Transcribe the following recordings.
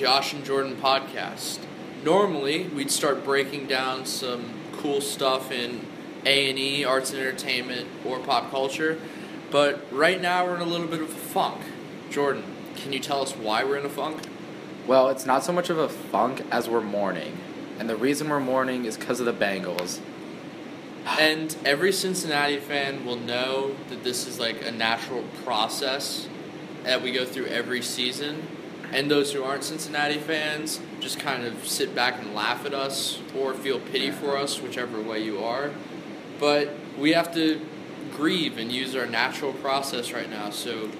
back to the Josh and Jordan podcast. Normally, we'd start breaking down some cool stuff in A&E, arts and entertainment, or pop culture, but right now we're in a little bit of a funk. Jordan, can you tell us why we're in a funk? Well, it's not so much of a funk as we're mourning. And the reason we're mourning is because of the Bengals. And every Cincinnati fan will know that this is like a natural process that we go through every season. And those who aren't Cincinnati fans just kind of sit back and laugh at us or feel pity for us, whichever way you are. But we have to grieve and use our natural process right now. So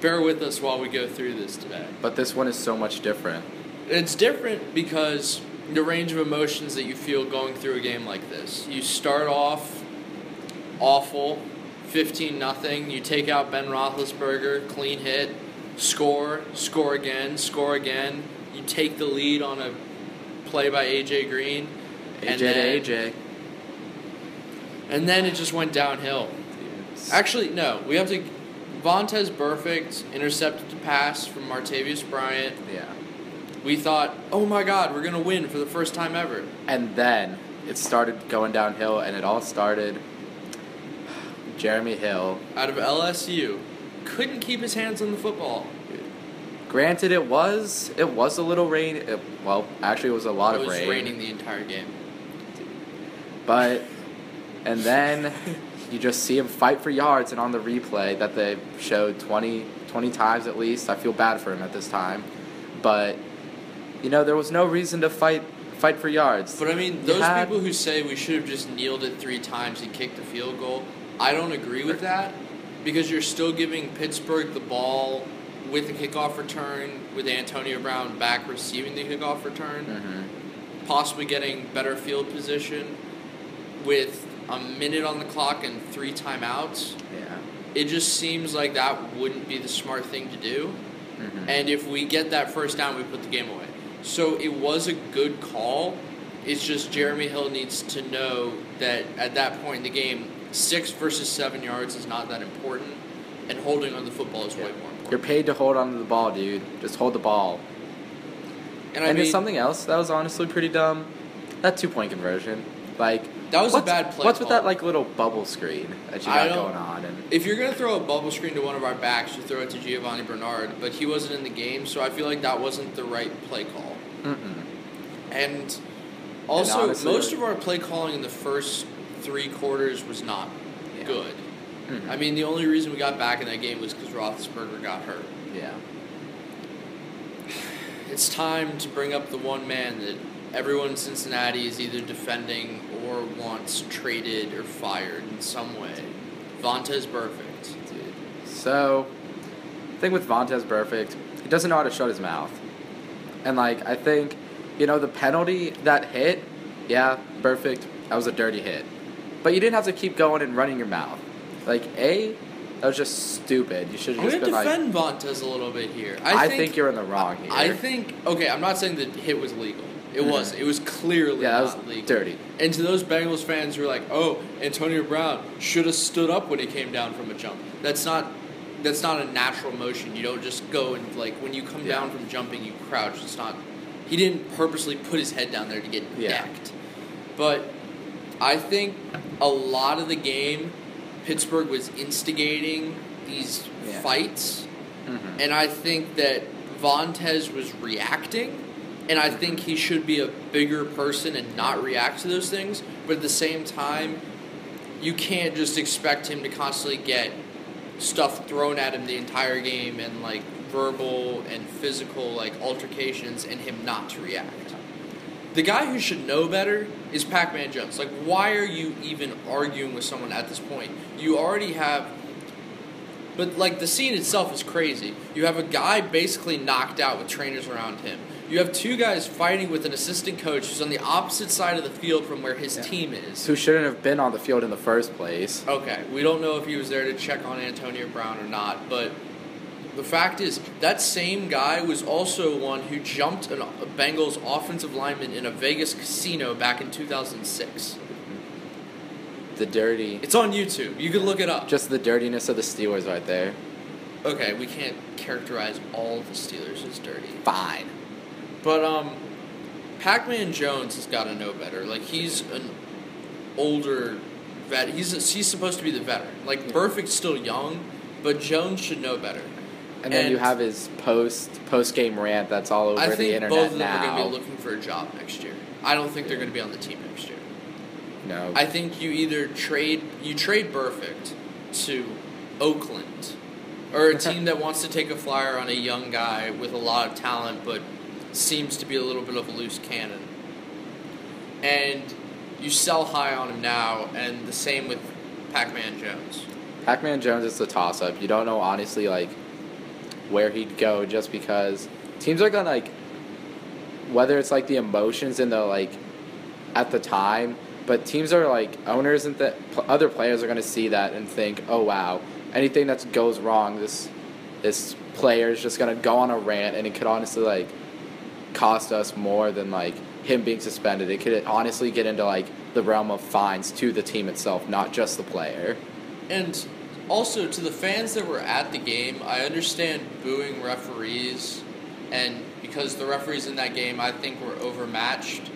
bear with us while we go through this today. But this one is so much different. It's different because the range of emotions that you feel going through a game like this. You start off awful, 15 nothing. You take out Ben Roethlisberger, clean hit, score, score again, score again. You take the lead on a play by AJ Green. AJ and then, AJ. And then it just went downhill. Actually, no. We have to. Vontaze Burfict intercepted the pass from Martavis Bryant. Yeah. We thought, oh my God, we're gonna win for the first time ever. And then it started going downhill, and it all started. Jeremy Hill. Out of LSU, couldn't keep his hands on the football. Granted, it was it was a little rain. It, well, actually, it was a lot It of was rain. raining the entire game. But and then you just see him fight for yards, and on the replay that they showed 20, 20 times at least, I feel bad for him at this time. But you know, there was no reason to fight fight for yards. But I mean, those had- people who say we should have just kneeled it three times and kicked the field goal, I don't agree with that because you're still giving Pittsburgh the ball with the kickoff return, with Antonio Brown back receiving the kickoff return, Mhm. possibly getting better field position with a minute on the clock and three timeouts. Yeah. It just seems like that wouldn't be the smart thing to do. Mhm. And if we get that first down, we put the game away. So it was a good call. It's just Jeremy Hill needs to know that at that point in the game, six versus seven yards is not that important, and holding on the football is way more important. You're paid to hold onto the ball, dude. Just hold the ball. and And, mean, something else that was honestly pretty dumb. That two point conversion. Like That was a bad play What's with that like little bubble screen that you got going on? And if you're gonna throw a bubble screen to one of our backs, you throw it to Giovani Bernard, but he wasn't in the game, so I feel like that wasn't the right play call. mm-mm. And also, honestly, most of our play calling in the first three quarters was not Yeah. good. Mhm. I mean, the only reason we got back in that game was because Roethlisberger got hurt. yeah. It's time to bring up the one man that everyone in Cincinnati is either defending or wants traded or fired in some way. Vontaze Burfict. Dude. So, thing with Vontaze Burfict, he doesn't know how to shut his mouth. And like I think, you know, the penalty that hit, yeah, perfect. That was a dirty hit. But you didn't have to keep going and running your mouth. Like A, that was just stupid. You should I'm have just going to been like defend Vontaze a little bit here. I, think, you're in the wrong here. I think okay. I'm not saying the hit was legal. It Mhm. was. It was clearly yeah, that not was legal. dirty. And to those Bengals fans who are like, "Oh, Antonio Brown should have stood up when he came down from a jump." That's not. That's not a natural motion. You don't just go and like when you come Yeah. down from jumping, you crouch. It's not. He didn't purposely put his head down there to get Yeah. decked. But I think a lot of the game, Pittsburgh was instigating these Yeah. fights. Mhm. And I think that Vontaze was reacting, and I think he should be a bigger person and not react to those things. But at the same time, you can't just expect him to constantly get stuff thrown at him the entire game and like verbal and physical like altercations and him not to react. The guy who should know better is Pac-Man Jones. Like, why are you even arguing with someone at this point? You already have but like the scene itself is crazy. You have a guy basically knocked out with trainers around him. You have two guys fighting with an assistant coach who's on the opposite side of the field from where his Yeah. team is. Who shouldn't have been on the field in the first place. Okay, we don't know if he was there to check on Antonio Brown or not, but the fact is that same guy was also one who jumped an- a Bengals offensive lineman in a Vegas casino back in 2006. The dirty, It's on YouTube. You can look it up. just the dirtiness of the Steelers right there. okay, we can't characterize all the Steelers as dirty. Fine. But um, Pac-Man Jones has got to know better. Like he's an older vet. He's he's supposed to be the veteran. Like Burfict's still young, but Jones should know better. And then you have his post post game rant that's all over I the think internet both of them now. are going to be looking for a job next year. I don't think they're going to be on the team next year. no. I think you either trade you trade Burfict to Oakland or a team that wants to take a flyer on a young guy with a lot of talent but seems to be a little bit of a loose cannon. And you sell high on him now and the same with Pac-Man Jones. Pac-Man Jones is the toss-up. You don't know honestly like where he'd go just because teams are gonna like whether it's like the emotions and the like at the time, but teams are like owners and the pl- other players are gonna see that and think, oh wow, anything that goes wrong, this this player is just gonna go on a rant and it could honestly like cost us more than like him being suspended. It could honestly get into like the realm of fines to the team itself, not just the player. And also to the fans that were at the game, I understand booing referees, and because the referees in that game I think were overmatched,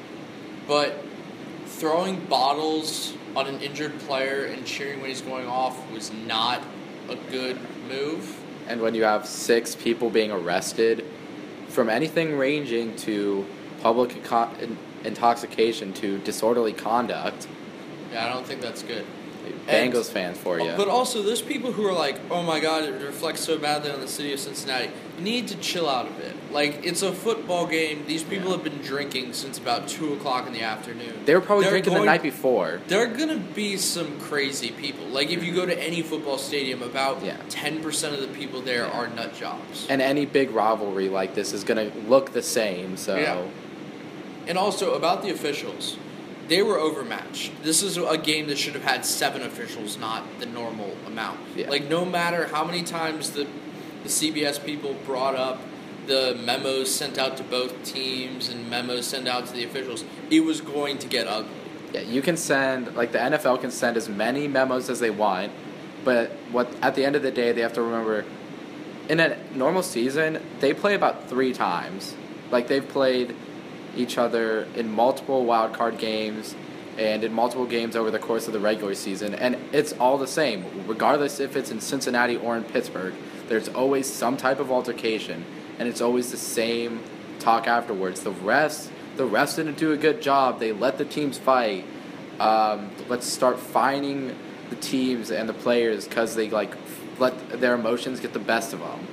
but throwing bottles on an injured player and cheering when he's going off was not a good move. And when you have six people being arrested from anything ranging to public inco- intoxication to disorderly conduct, Yeah, I don't think that's good. Bengals fans for you. But also, those people who are like, "Oh my God, it reflects so badly on the city of Cincinnati," need to chill out a bit. Like, it's a football game. These people Yeah. have been drinking since about two o'clock in the afternoon. they were probably They're drinking the night before. There are gonna be some crazy people. Like, if you go to any football stadium, about Yeah. ten percent of the people there Yeah. are nut jobs. And any big rivalry like this is going to look the same. So. And also about the officials, they were overmatched. This is a game that should have had seven officials, not the normal amount. Yeah. Like no matter how many times the the CBS people brought up the memos sent out to both teams and memos sent out to the officials, it was going to get ugly. Yeah, you can send like the NFL can send as many memos as they want, but what at the end of the day they have to remember in a normal season, they play about 3 times. Like they've played each other in multiple wild card games and in multiple games over the course of the regular season and it's all the same regardless if it's in Cincinnati or in Pittsburgh. There's always some type of altercation and it's always the same talk afterwards. The refs the refs didn't do a good job. They let the teams fight. Um, let's start fining the teams and the players because they like let their emotions get the best of them.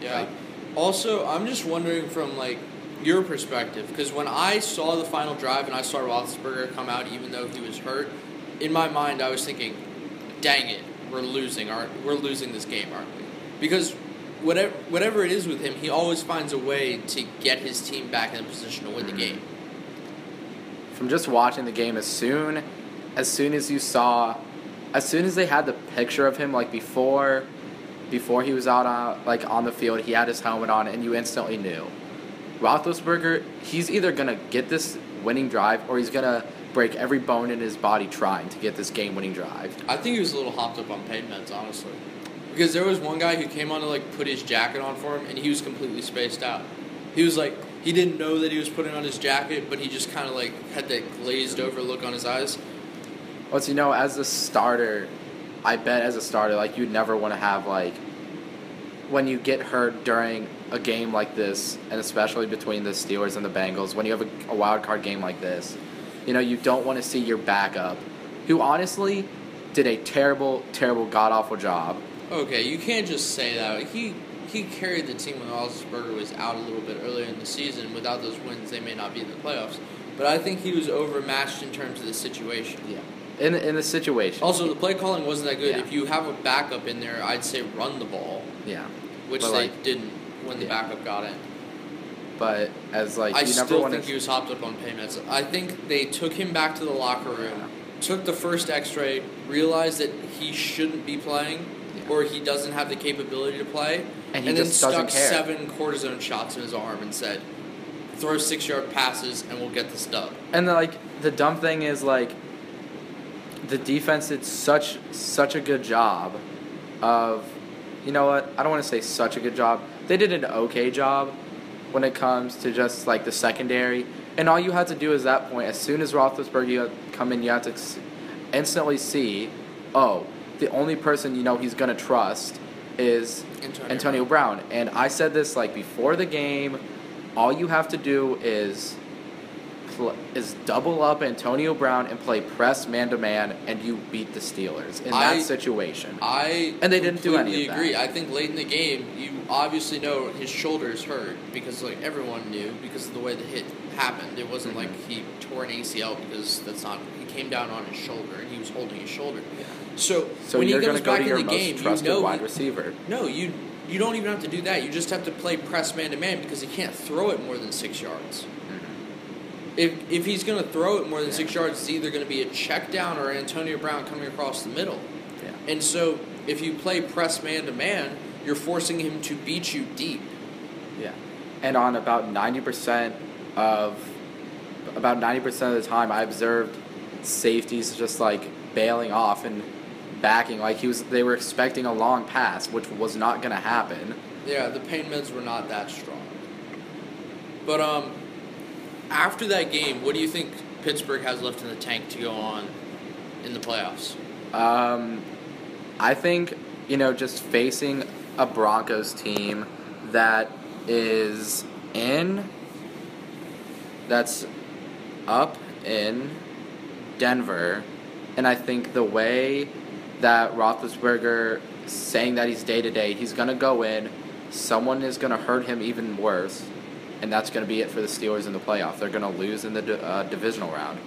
Yeah. Like- also, I'm just wondering from like your perspective, because when I saw the final drive and I saw Roethlisberger come out, even though he was hurt, in my mind I was thinking, "Dang it, we're losing, aren't we're losing this game, aren't we?" Because whatever whatever it is with him, he always finds a way to get his team back in a position to win the mm-hmm. game. From just watching the game, as soon as soon as you saw, as soon as they had the picture of him, like before, before he was out on like on the field, he had his helmet on, and you instantly knew, Roethlisberger, he's either gonna get this winning drive or he's gonna break every bone in his body trying to get this game-winning drive. I think he was a little hopped up on pain meds, honestly. Because there was one guy who came on to like put his jacket on for him, and he was completely spaced out. He was like, he didn't know that he was putting on his jacket, but he just kind of like had that glazed over look on his eyes. Well, you know, as a starter, I bet as a starter, like you'd never want to have like when you get hurt during a game like this, and especially between the Steelers and the Bengals, when you have a, a wild card game like this, you know, you don't want to see your backup, who honestly did a terrible, terrible, god awful job. Okay, you can't just say that. He he carried the team when Roethlisberger was out a little bit earlier in the season. Without those wins, they may not be in the playoffs. But I think he was overmatched in terms of the situation. Yeah. In in the situation. Also, the play calling wasn't that good. Yeah. If you have a backup in there, I'd say run the ball, yeah. which But, they like, didn't when the yeah. backup got in. But as like I you still want think he was hopped up on pain meds. I think they took him back to the locker room, took the first X-ray, realized that he shouldn't be playing, Yeah. or he doesn't have the capability to play, And he then just stuck seven cortisone shots in his arm and said, "Throw six-yard passes and we'll get this dub." And the, like the dumb thing is like the defense did such such a good job of you know what? I don't want to say such a good job. They did an okay job when it comes to just like the secondary. And all you had to do is that point, as soon as Roethlisberger you come in, you had to instantly see, oh, the only person you know he's gonna trust is Antonio Antonio Brown. And I said this like before the game. All you have to do is is double up Antonio Brown and play press man to man, and you beat the Steelers in I- that situation. I And they didn't do any of that. agree. I think late in the game, you obviously know his shoulder is hurt because like everyone knew because of the way the hit happened. It wasn't Mhm. like he tore an ACL because that's not. He came down on his shoulder and he was holding his shoulder. Yeah. So, So when you're he comes to go back to your in the most game, you trusted know wide receiver. no, you you don't even have to do that. You just have to play press man to man because he can't throw it more than six yards. If if he's going to throw it more than Yeah. six yards, it's either going to be a check down or Antonio Brown coming across the middle. Yeah. And so, if you play press man to man, you're forcing him to beat you deep. Yeah. And on about 90% of about 90% of the time I observed safeties just like bailing off and backing like he was they were expecting a long pass which was not going to happen. Yeah, the pain meds were not that strong. But um, after that game, what do you think Pittsburgh has left in the tank to go on in the playoffs? Um, I think you know just facing a Broncos team that is in that's up in Denver, and I think the way that Roethlisberger saying that he's day to day, he's gonna go in, someone is gonna hurt him even worse, and that's gonna be it for the Steelers in the playoff. They're gonna lose in the uh, divisional round.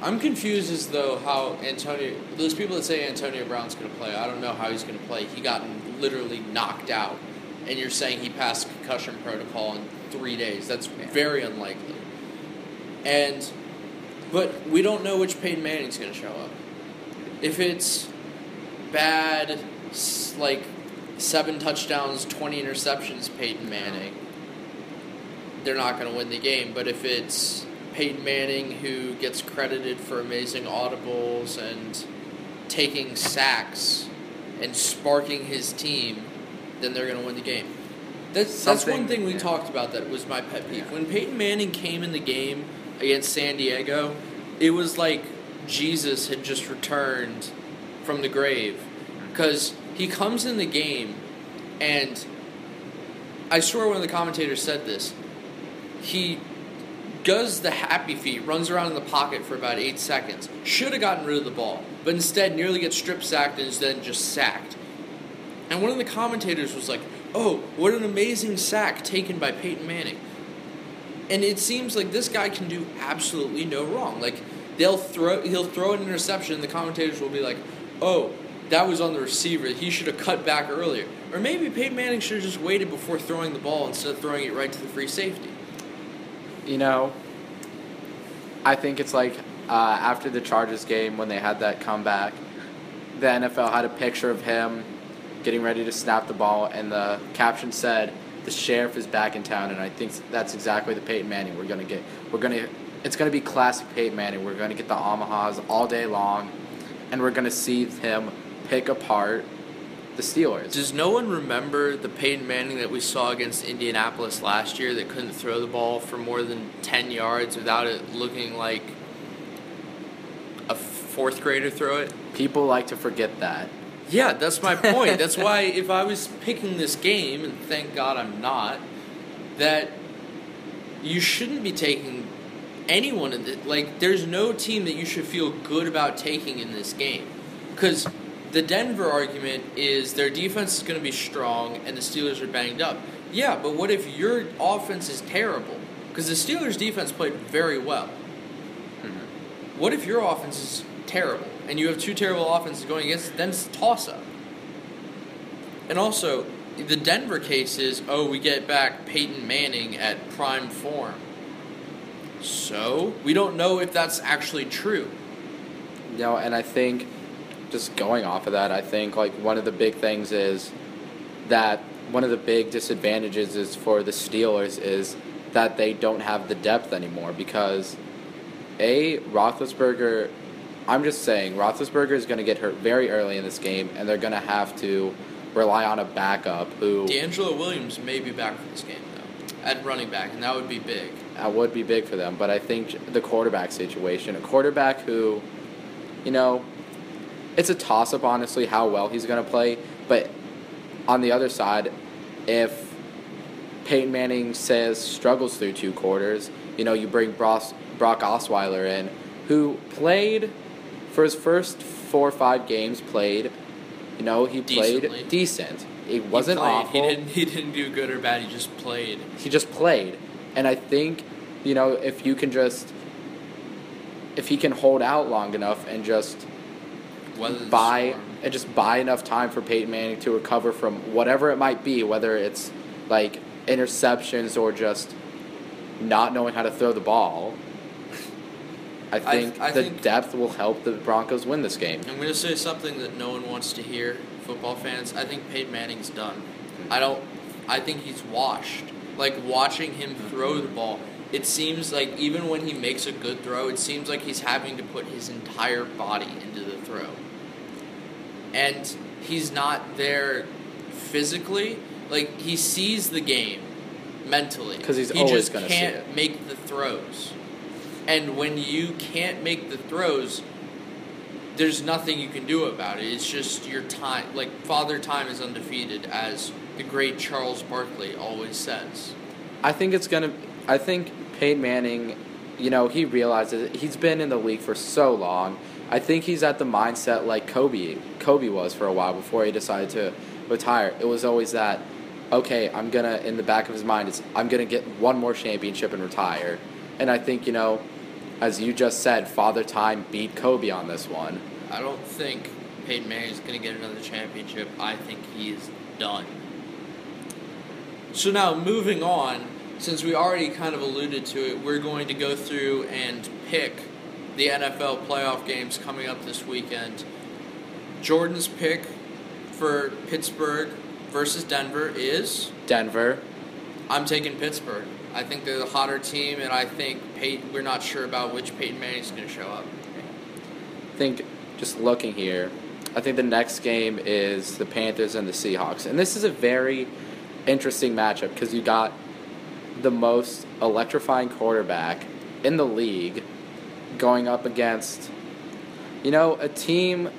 I'm confused as though how Antonio. Those people that say Antonio Brown's going to play, I don't know how he's going to play. He got literally knocked out, and you're saying he passed concussion protocol in three days. That's very unlikely. And, but we don't know which Peyton Manning's going to show up. If it's bad, like seven touchdowns, twenty interceptions, Peyton Manning, they're not going to win the game. But if it's Peyton Manning who gets credited for amazing audibles and taking sacks and sparking his team, then they're going to win the game. That's, that's one thing we yeah. talked about that was my pet peeve. Yeah. When Peyton Manning came in the game against San Diego, it was like Jesus had just returned from the grave. Mm-hmm. Because he comes in the game, and I swear one of the commentators said this. He does the happy feet, runs around in the pocket for about eight seconds. Should have gotten rid of the ball, but instead nearly gets strip sacked and is then just sacked. And one of the commentators was like, "Oh, what an amazing sack taken by Peyton Manning." And it seems like this guy can do absolutely no wrong. Like they'll throw, he'll throw an interception, and the commentators will be like, "Oh, that was on the receiver. He should have cut back earlier." Or maybe Peyton Manning should have just waited before throwing the ball instead of throwing it right to the free safety. You know, I think it's like uh, after the Chargers game when they had that comeback, the NFL had a picture of him getting ready to snap the ball, and the caption said, "The sheriff is back in town." And I think that's exactly the Peyton Manning we're gonna get. We're gonna, it's gonna be classic Peyton Manning. We're gonna get the Omahas all day long, and we're gonna see him pick apart the Steelers. Does no one remember the Peyton Manning that we saw against Indianapolis last year that couldn't throw the ball for more than 10 yards without it looking like a fourth grader throw it? People like to forget that. Yeah, that's my point. that's why if I was picking this game, and thank God I'm not, that you shouldn't be taking anyone in the, like there's no team that you should feel good about taking in this game. Cuz the Denver argument is their defense is going to be strong and the Steelers are banged up. Yeah, but what if your offense is terrible? Cuz the Steelers defense played very well. Mm-hmm. What if your offense is terrible and you have two terrible offenses going against it? Then it's a toss up. And also, the Denver case is oh, we get back Peyton Manning at prime form. So, we don't know if that's actually true. Know, and I think just going off of that, I think like one of the big things is that one of the big disadvantages is for the Steelers is that they don't have the depth anymore because a Roethlisberger. I'm just saying Roethlisberger is going to get hurt very early in this game, and they're going to have to rely on a backup who DeAngelo Williams may be back for this game though, at running back, and that would be big. That would be big for them. But I think the quarterback situation, a quarterback who, you know, it's a toss up honestly how well he's going to play. But on the other side, if Peyton Manning says struggles through two quarters, you know, you bring Brock, Brock Osweiler in, who played for his first four or five games, played, you know, he played Decently. decent. It wasn't he played. awful. He didn't. He didn't do good or bad. He just played. he just played and i think you know if you can just if he can hold out long enough and just Buy and just buy enough time for Peyton Manning to recover from whatever it might be whether it's like interceptions or just not knowing how to throw the ball I think I the think- depth will help the Broncos win this game. I'm going to say something that no one wants to hear, football fans. I think Peyton Manning's done. Hmm. I don't. I think he's washed. Like watching him throw the ball, it seems like even when he makes a good throw, it seems like he's having to put his entire body into the throw. And he's not there physically. Like he sees the game mentally because he's he always just gonna see can't it. make the throws. And when you can't make the throws, there's nothing you can do about it. It's just your time. Like father time is undefeated, as the great Charles Barkley always says. I think it's gonna. I think Peyton Manning, you know, he realizes it. he's been in the league for so long. I think he's at the mindset like Kobe. Kobe was for a while before he decided to retire. It was always that. Okay, I'm gonna. In the back of his mind, is I'm gonna get one more championship and retire. And I think you know, as you just said, Father Time beat Kobe on this one. I don't think Peyton Manning is going to get another championship. I think he is done. So now moving on, since we already kind of alluded to it, we're going to go through and pick the NFL playoff games coming up this weekend. Jordan's pick for Pittsburgh versus Denver is Denver. I'm taking Pittsburgh. I think they're the hotter team, and I think Peyton, we're not sure about which Peyton Manning's going to show up. I think just looking here, I think the next game is the Panthers and the Seahawks. And this is a very interesting matchup because you got the most electrifying quarterback in the league going up against, you know, a team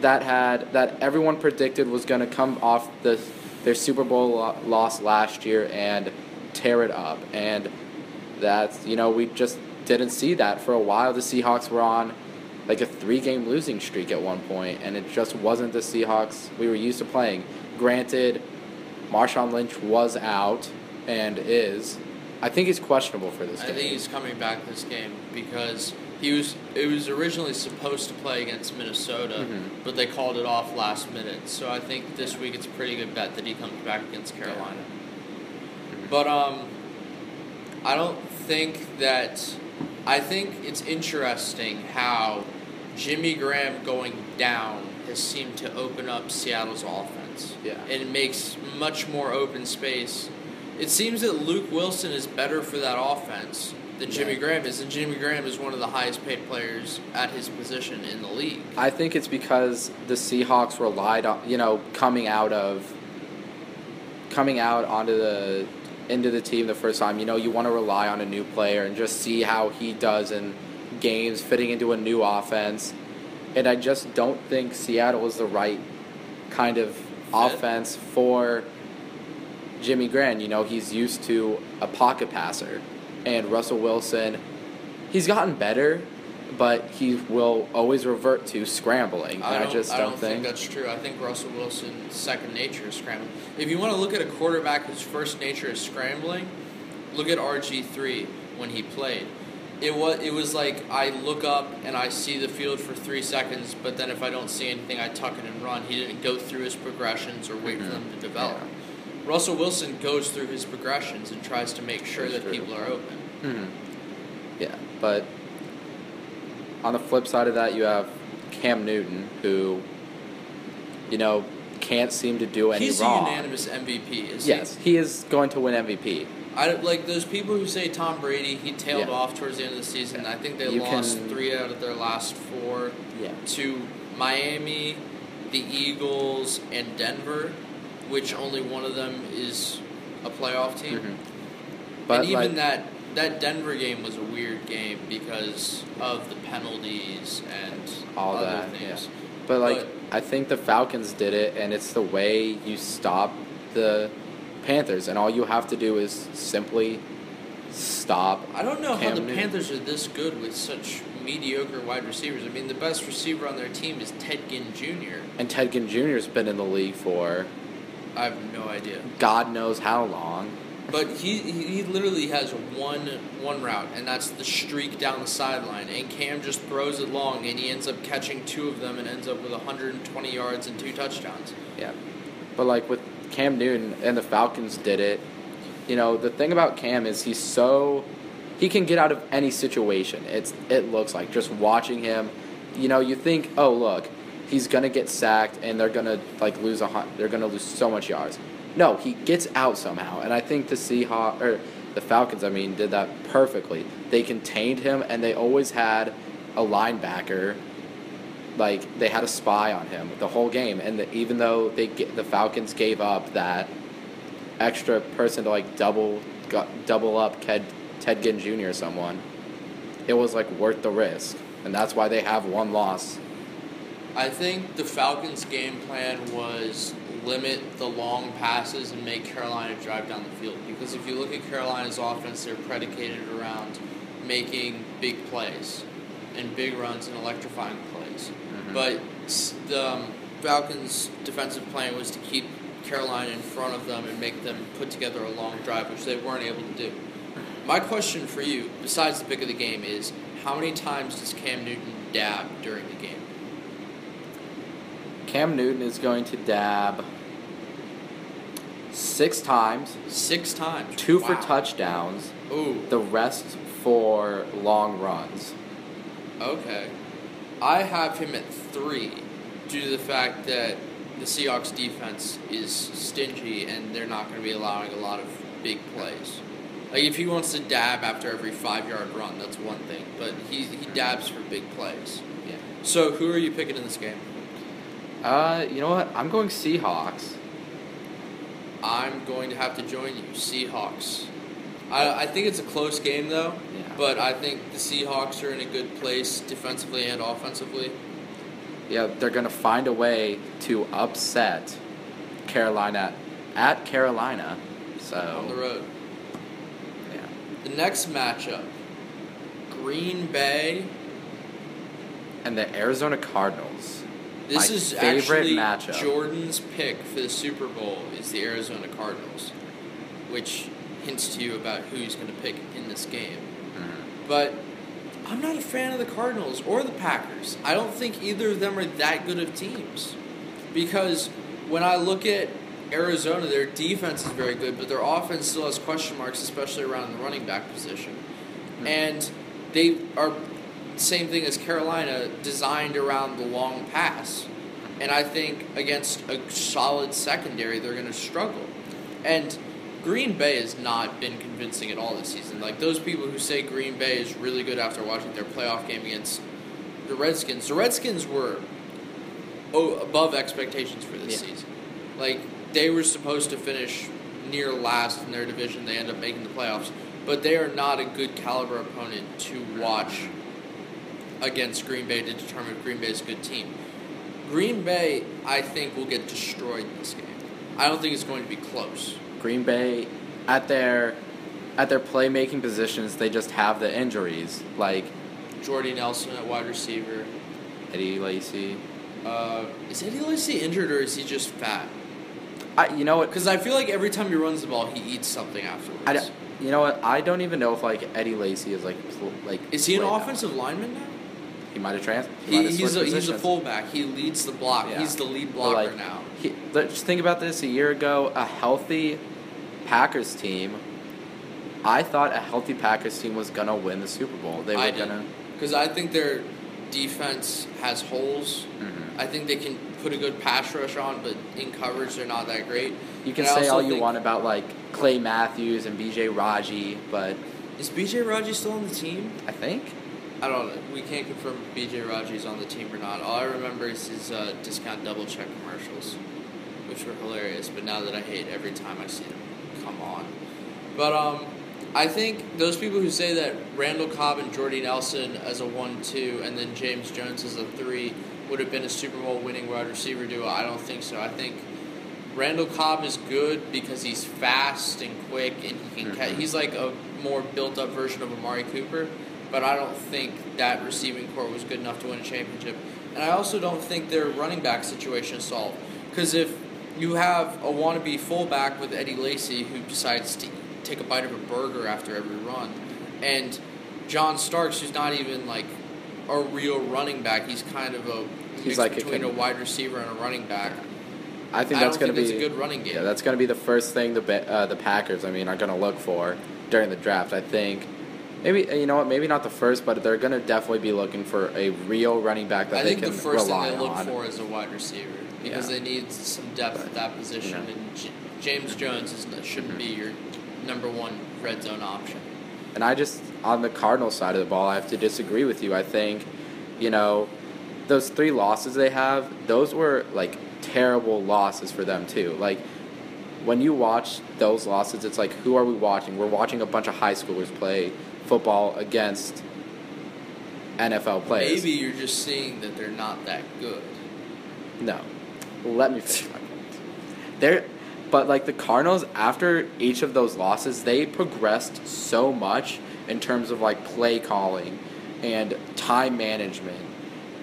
that had that everyone predicted was going to come off the their Super Bowl lo- loss last year and tear it up. And that's, you know, we just didn't see that for a while. The Seahawks were on like a three game losing streak at one point, and it just wasn't the Seahawks we were used to playing. Granted, Marshawn Lynch was out and is. I think he's questionable for this game. I game. think he's coming back this game because he was it was originally supposed to play against Minnesota, Mhm. but they called it off last minute. So I think this week it's a pretty good bet that he comes back against Carolina. But um I don't think that I think it's interesting how Jimmy Graham going down has seemed to open up Seattle's offense. Yeah. And it makes much more open space. It seems that Luke Wilson is better for that offense than Jimmy Yeah. Graham is, and Jimmy Graham is one of the highest paid players at his position in the league. I think it's because the Seahawks relied on, you know, coming out of coming out onto the into the team the first time. You know, you want to rely on a new player and just see how he does in games fitting into a new offense. And I just don't think Seattle is the right kind of offense for Jimmy Graham. You know, he's used to a pocket passer. And Russell Wilson, he's gotten better, but he will always revert to scrambling. I, don't, just I don't, don't think. that's true. I think Russell Wilson's second nature is scrambling. If you want to look at a quarterback whose first nature is scrambling, look at RG three when he played. It was it was like I look up and I see the field for three seconds, but then if I don't see anything, I tuck it and run. He didn't go through his progressions or wait for Mhm. them to develop. Russell Wilson goes through his progressions and tries to make sure That's that true. people are open. Mhm. Yeah, but on the flip side of that, you have Cam Newton, who, you know, can't seem to do any He's wrong. a unanimous MVP, is Yes, he is going to win MVP. I like those people who say Tom Brady. He tailed Yeah. off towards the end of the season. I think they You lost can- three out of their last four Yeah. to Miami, the Eagles and Denver, which only one of them is a playoff team. Mhm. But and even like, that that Denver game was a weird game because of the penalties and All other that, things. But like But- I think the Falcons did it, and it's the way you stop the Panthers, and all you have to do is simply stop. I don't know how the Newton. Panthers are this good with such mediocre wide receivers. I mean, the best receiver on their team is Ted Ginn Jr. And Ted Ginn Jr.'s been in the league for I have no idea. God knows how long. But he he literally has one one route, and that's the streak down the sideline. And Cam just throws it long, and he ends up catching two of them, and ends up with 120 yards and two touchdowns. Yeah. But like with Cam Newton and the Falcons did it, you know, the thing about Cam is he's so he can get out of any situation. It's it looks like just watching him, you know, you think, "Oh, look, he's to get sacked and they're to like lose a hun- they're to lose so much yards." No, he gets out somehow. And I think the Seahawks or the Falcons, I mean, did that perfectly. They contained him and they always had a linebacker like they had a spy on him the whole game and the, even though they the Falcons gave up that extra person to like double double up Ted Ted Ginn Jr. or someone it was like worth the risk and that's why they have one loss I think the Falcons' game plan was limit the long passes and make Carolina drive down the field. Because if you look at Carolina's offense, they're predicated around making big plays and big runs and electrifying plays. Mhm. But the um, Falcons' defensive plan was to keep Carolina in front of them and make them put together a long drive, which they weren't able to do. My question for you, besides the pick of the game, is how many times does Cam Newton dab during the game? Cam Newton is going to dab six times Six times. two for touchdowns Ooh, the rest for long runs okay. I have him at three due to the fact that the Seahawks defense is stingy and they're not going to be allowing a lot of big plays. Like if he wants to dab after every five yard run, that's one thing. But he he dabs for big plays. yeah So who are you picking in this game? Uh you know what I'm going Seahawks I'm going to have to join you, Seahawks. I, I think it's a close game though, Yeah. but I think the Seahawks are in a good place defensively and offensively. Yeah, they're gonna find a way to upset Carolina at Carolina. So on the road. yeah, The next matchup, Green Bay. and the Arizona Cardinals. This My is favorite actually matchup. Jordan's pick for the Super Bowl is the Arizona Cardinals, which hints to you about who he's going to pick in this game. Mm-hmm. But I'm not a fan of the Cardinals or the Packers. I don't think either of them are that good of teams. Because when I look at Arizona, their defense is very good, but their offense still has question marks, especially around the running back position. Hmm. And they are same thing as Carolina, designed around the long pass. And I think against a solid secondary, they're going to struggle. And Green Bay has not been convincing at all this season. Like those people who say Green Bay is really good after watching their playoff game against the Redskins. The Redskins were above expectations for this Yeah. season. Like they were supposed to finish near last in their division. They end up making the playoffs, but they are not a good caliber opponent to watch against Green Bay to determine if Green Bay is a good team. Green Bay, I think, will get destroyed in this game. I don't think it's going to be close. Green Bay at their at their playmaking positions, they just have the injuries like Jordy Nelson at wide receiver. Eddie Lacy. Uh, is Eddie Lacy injured or is he just fat? I, you know what? Because I feel like every time he runs the ball, he eats something afterwards. I you know what? I don't even know if like Eddie Lacy is like pl- like. is he an offensive lineman now? He might have trans. He, He, he's, a, he's a fullback. He leads the block. Yeah. He's the lead blocker like, now. He, let- just think about this. A year ago, a healthy Packers team. I thought a healthy Packers team was gonna win the Super Bowl. They were I gonna. Because I think their defense has holes. Mhm. I think they can put a good pass rush on, but in coverage they're not that great. You can And say all you want about like Clay Matthews and B.J. Raji, but Is BJ Raji still on the team? I think I don't know. We can't confirm BJ Raji's on the team or not. All I remember is his uh, discount double check commercials, which were hilarious. But now that I hate every time I see them, come on. But um, I think those people who say that Randall Cobb and Jordy Nelson as a one-two, and then James Jones as a three would have been a Super Bowl winning wide receiver duo. I don't think so. I think Randall Cobb is good because he's fast and quick, and he can. Ca- Mhm. he's like a more built-up version of Amari Cooper. But I don't think that receiving core was good enough to win a championship. And I also don't think their running back situation is solved. Because if you have a wannabe fullback with Eddie Lacy who decides to take a bite of a burger after every run, and John Starks, who's not even like a real running back, he's kind of a He's like a between a, con- wide receiver and a running back. I think I that's going to be a good running game. Yeah, that's going to be the first thing the uh, the Packers, I mean, are going to look for during the draft. I think maybe you know what, maybe not the first, but they're going to definitely be looking for a real running back that I they can rely on. I think the first thing they look on. for is a wide receiver because Yeah. they need some depth at that position, Yeah. and J- James Jones is, shouldn't Mhm. be your number one red zone option. And I just on the Cardinals side of the ball, I have to disagree with you. I think, you know, those three losses they have, those were like terrible losses for them too. Like when you watch those losses, it's like who are we watching? We're watching a bunch of high schoolers play football against NFL players. Maybe you're just seeing that they're not that good. No. Let me finish my point. They're, but like the Cardinals, after each of those losses, they progressed so much in terms of like play calling and time management,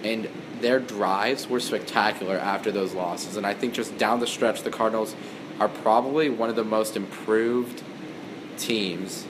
and their drives were spectacular after those losses. And I think just down the stretch, the Cardinals are probably one of the most improved teams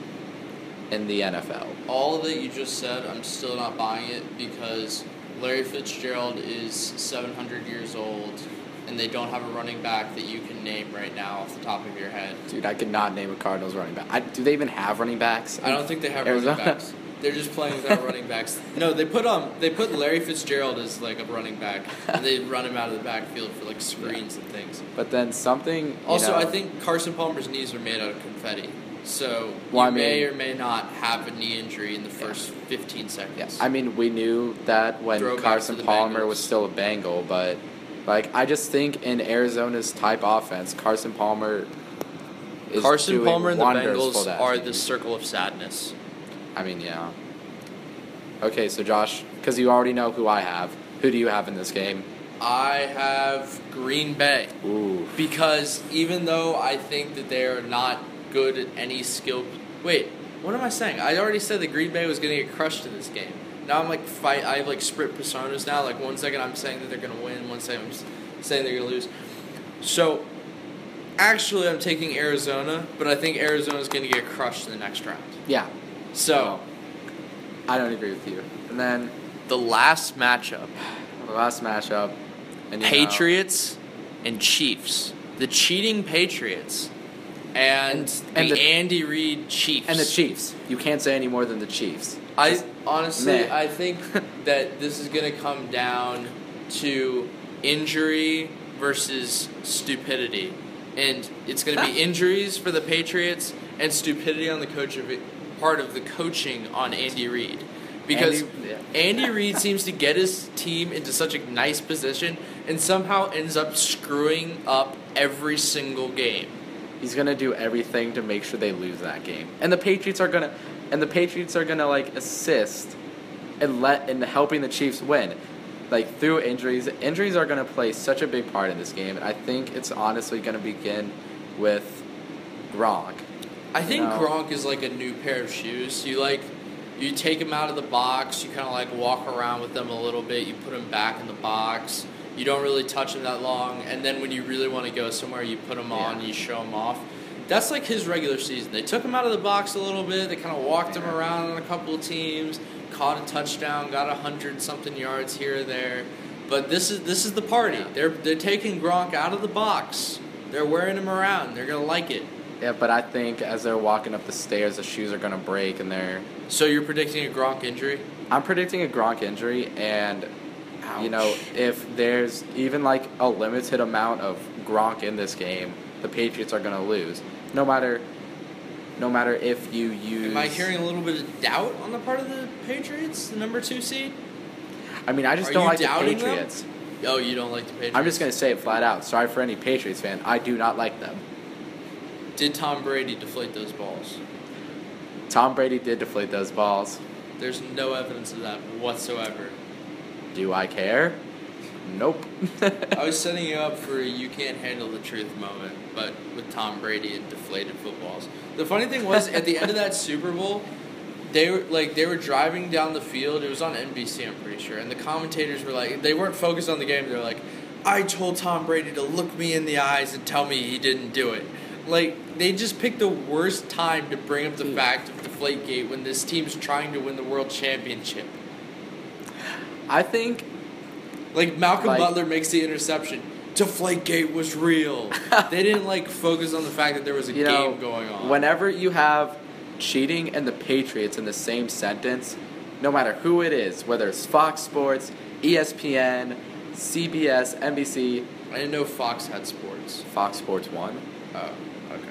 in the NFL. All that you just said, I'm still not buying it because Larry Fitzgerald is 700 years old, and they don't have a running back that you can name right now off the top of your head. Dude, I could not name a Cardinals running back. I, do they even have running backs? I don't think they have Arizona? running backs. They're just playing without running backs. No, they put um they put Larry Fitzgerald as like a running back, and they run him out of the backfield for like screens and things. But then something. Also, know- I think Carson Palmer's knees are made out of confetti, so Well, you I may or may not have a knee injury in the first 15 seconds. Yeah, I mean, we knew that when Throwback Carson Palmer Bengals. was still a Bengal, but like I just think in Arizona's type offense, Carson Palmer is Carson doing Palmer and the Bengals are the circle of sadness. I mean, yeah. Okay, so Josh, because you already know who I have, who do you have in this game? I have Green Bay. Ooh, because even though I think that they are not good at any skill. Wait, what am I saying? I already said that Green Bay was going to get crushed in this game. Now I'm like fight. I have like sprint personas now. Like one second I'm saying that they're going to win, one second I'm saying they're going to lose. So, actually, I'm taking Arizona, but I think Arizona's going to get crushed in the next round. yeah. So, I don't agree with you. And then the last matchup the last matchup, and you know- Patriots and Chiefs. The cheating Patriots and, And- the, the- Andy Reid Chiefs. and the Chiefs. You can't say any more than the Chiefs. I honestly, meh. I think that this is going to come down to injury versus stupidity, and it's going to be injuries for the Patriots and stupidity on the coach of it, part of the coaching on Andy Reid, because Andy- yeah. Andy Reid seems to get his team into such a nice position and somehow ends up screwing up every single game. He's gonna do everything to make sure they lose that game. And the Patriots are gonna and the Patriots are gonna like assist and let in helping the Chiefs win. Like through injuries. Injuries are gonna play such a big part in this game. And I think it's honestly gonna begin with Gronk. I think No. Gronk is like a new pair of shoes. You like, you take him out of the box. You kind of like walk around with them a little bit. You put him back in the box. You don't really touch him that long, and then when you really want to go somewhere, you put him on. Yeah. You show him off. That's like his regular season. They took him out of the box a little bit. They kind of walked him around on a couple of teams, caught a touchdown, got a hundred something yards here or there. But this is this is the party. Yeah. They're they're taking Gronk out of the box. They're wearing him around. They're gonna like it. Yeah, but I think as they're walking up the stairs the shoes are gonna break and they're So you're predicting a Gronk injury? I'm predicting a Gronk injury and you know, if there's even like a limited amount of Gronk in this game, the Patriots are going to lose. No matter no matter if you use. Am I hearing a little bit of doubt on the part of the Patriots, the number two seed? I mean, I just Are don't like the doubting them? Patriots. Oh, you don't like the Patriots? I'm just gonna say it flat out. Sorry for any Patriots fan. I do not like them. Did Tom Brady deflate those balls? Tom Brady did deflate those balls. There's no evidence of that whatsoever. Do I care? Nope. I was setting you up for a you can't handle the truth moment, but with Tom Brady and deflated footballs. The funny thing was, at the end of that Super Bowl, they were like they were driving down the field. It was on NBC, I'm pretty sure, and the commentators were like, they weren't focused on the game. They're like, "I told Tom Brady to look me in the eyes and tell me he didn't do it." Like they just picked the worst time to bring up the mm. fact of Deflategate when this team's trying to win the world championship. I think Like Malcolm Like- Butler makes the interception. Deflategate was real. they didn't like focus on the fact that there was a you know game going on. whenever you have cheating and the Patriots in the same sentence, no matter who it is, whether it's Fox Sports, ESPN, CBS, NBC, I didn't know Fox had sports. Fox Sports One, Oh, okay.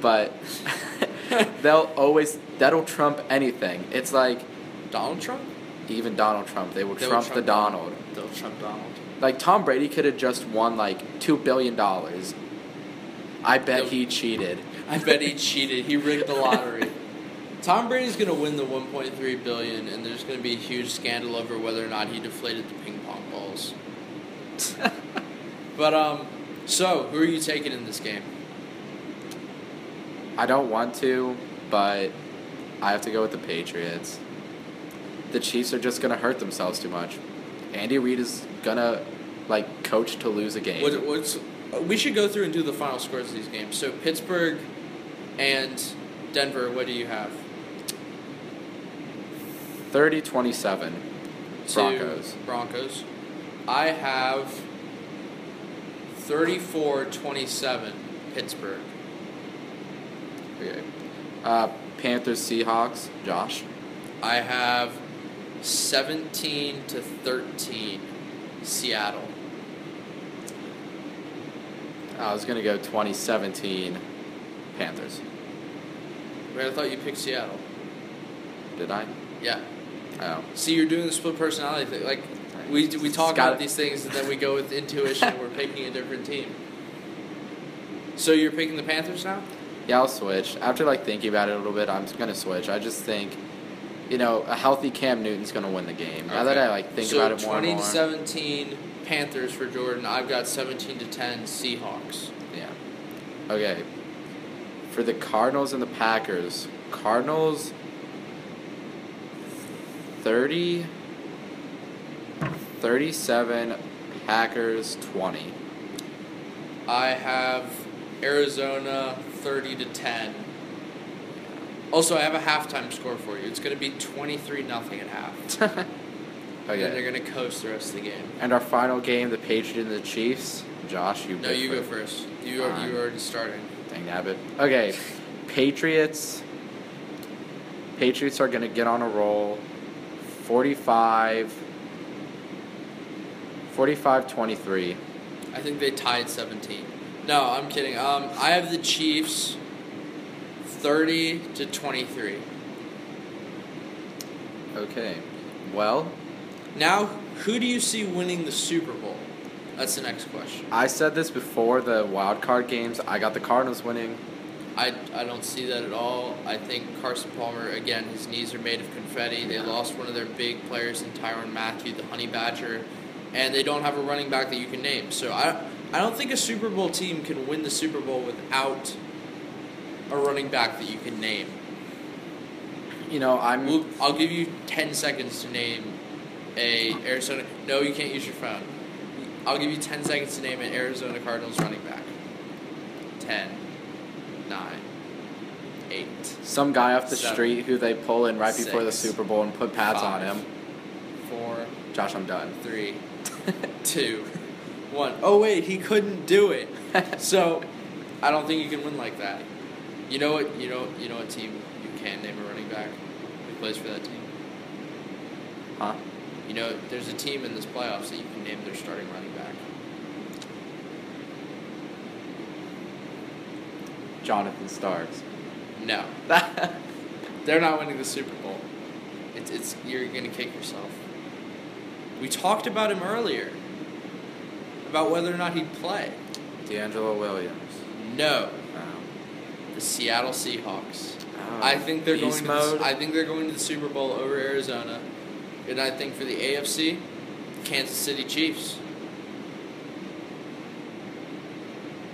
but they'll always that'll trump anything. It's like Donald Trump? Even Donald Trump, they will They will trump, the Donald. They'll Trump Donald. Like Tom Brady could have just won like two billion dollars. I bet Yep. he cheated. I bet he cheated. He rigged the lottery. Tom Brady's gonna win the 1.3 billion, and there's gonna be a huge scandal over whether or not he deflated the ping pong balls. But um, so who are you taking in this game? I don't want to, but I have to go with the Patriots. The Chiefs are just gonna hurt themselves too much. Andy Reid is gonna like coach to lose a game. What, what's we should go through and do the final scores of these games. So Pittsburgh and Denver. What do you have? 30-27 To Broncos. Broncos. I have 34-27 Pittsburgh. Okay. Uh, Panthers Seahawks. Josh. I have 17 to 13 Seattle. I was gonna go 2017 Panthers. Wait, I thought you picked Seattle. Did I? Yeah. Oh. See, you're doing the split personality thing. Like we we talk about these things and then we go with intuition. we're picking a different team. So you're picking the Panthers now? Yeah, I'll switch. After like thinking about it a little bit, I'm gonna switch. I just think, you know, a healthy Cam Newton's gonna win the game. Now that I like think so about it more 20 and to 17 Panthers for Jordan. I've got 17 to 10 Seahawks. Yeah. Okay. For the Cardinals and the Packers, Cardinals 30 37 Packers 20. I have Arizona 30 to 10. Also, I have a halftime score for you. It's going to be 23 nothing at half. okay. And they're going to coast the rest of the game. And our final game, the Patriots and the Chiefs. Josh, you No, you go first. You are, you already started. Dang nabbit. Okay. Patriots. Patriots are going to get on a roll. 45 45 23. I think they tied 17. No, I'm kidding. Um, I have the Chiefs 30 to 23. Okay. Well, Now, who do you see winning the Super Bowl? That's the next question. I said this before the wild card games. I got the Cardinals winning. I, I don't see that at all. I think Carson Palmer, again, his knees are made of confetti. They lost one of their big players in Tyrann Mathieu, the Honey Badger, and they don't have a running back that you can name. So I, I don't think a Super Bowl team can win the Super Bowl without a running back that you can name. You know, I'm We'll, I'll give you 10 seconds to name a Arizona. No, you can't use your phone. I'll give you 10 seconds to name an Arizona Cardinals running back. 10, 9, 8, some guy off the Seven. street who they pull in right before the Super Bowl and put pads on him. 4, Josh, I'm done. 3, 2, 1. Oh, wait, he couldn't do it. So, I don't think you can win like that. You know what? You know. You know what team you can name a running back who plays for that team. Huh? You know, there's a team in this playoffs that you can name their starting running back. Jonathan Starks. No, they're not winning the Super Bowl. It's it's you're gonna kick yourself. We talked about him earlier. About whether or not he'd play. DeAngelo Williams. No, Seattle Seahawks. Oh. I think they're going. To the, I think they're going to the Super Bowl over Arizona, and I think for the AFC, Kansas City Chiefs.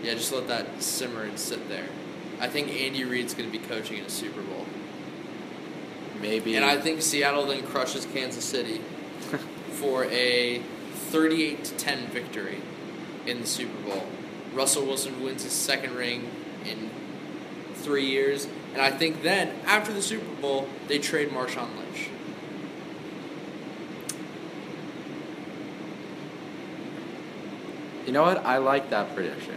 Yeah, just let that simmer and sit there. I think Andy Reid's going to be coaching in a Super Bowl, Maybe. and I think Seattle then crushes Kansas City for a thirty-eight to ten victory in the Super Bowl. Russell Wilson wins his second ring in three years, and I think then after the Super Bowl they trade Marshawn Lynch. You know what? I like that prediction.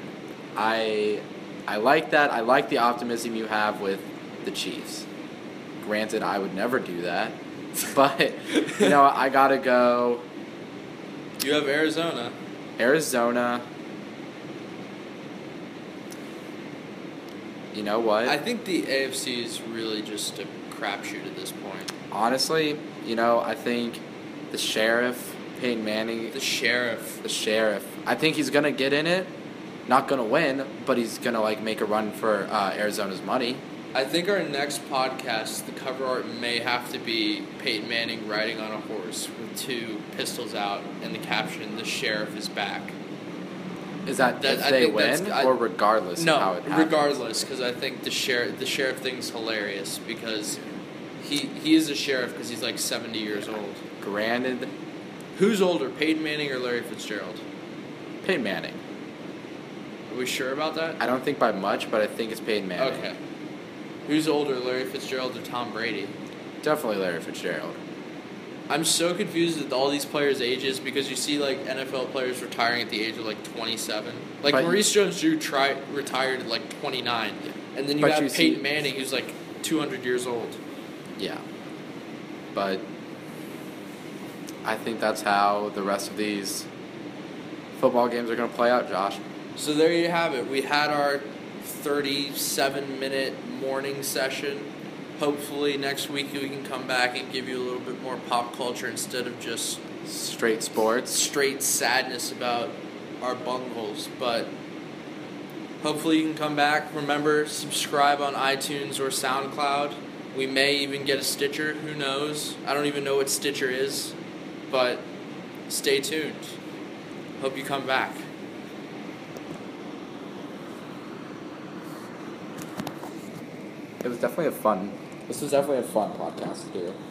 I I like that. I like the optimism you have with the Chiefs. Granted, I would never do that. But you know, I got to go You have Arizona. Arizona. You know what? I think the AFC is really just a crapshoot at this point. Honestly, you know, I think the sheriff, Peyton Manning, The sheriff. the sheriff. I think he's gonna get in it. Not gonna win, but he's gonna like make a run for uh, Arizona's money. I think our next podcast, the cover art may have to be Peyton Manning riding on a horse with two pistols out and the caption, "The sheriff is back." Is that, That- if I they win I- or regardless of how No, it happens? regardless, because I think the sheriff the sheriff thing's hilarious because he he is a sheriff because he's like seventy years old. Granted, Who's older, Peyton Manning or Larry Fitzgerald? Peyton Manning. Are we sure about that? I don't think by much, but I think it's Peyton Manning. Okay. Who's older, Larry Fitzgerald or Tom Brady? Definitely Larry Fitzgerald. I'm so confused with all these players' ages because you see like NFL players retiring at the age of like 27. Like But- Maurice Jones-Drew tri- retired at like 29, and then you But have you see- Peyton Manning who's like 200 years old. Yeah. But I think that's how the rest of these football games are going to play out, Josh. So there you have it. We had our 37 minute morning session. Hopefully next week we can come back and give you a little bit more pop culture instead of just Straight sports. straight sadness about our bungles. But hopefully you can come back. Remember, subscribe on iTunes or SoundCloud. We may even get a Stitcher. Who knows? I don't even know what Stitcher is. But stay tuned. Hope you come back. It was definitely a fun. This was definitely a fun podcast to do.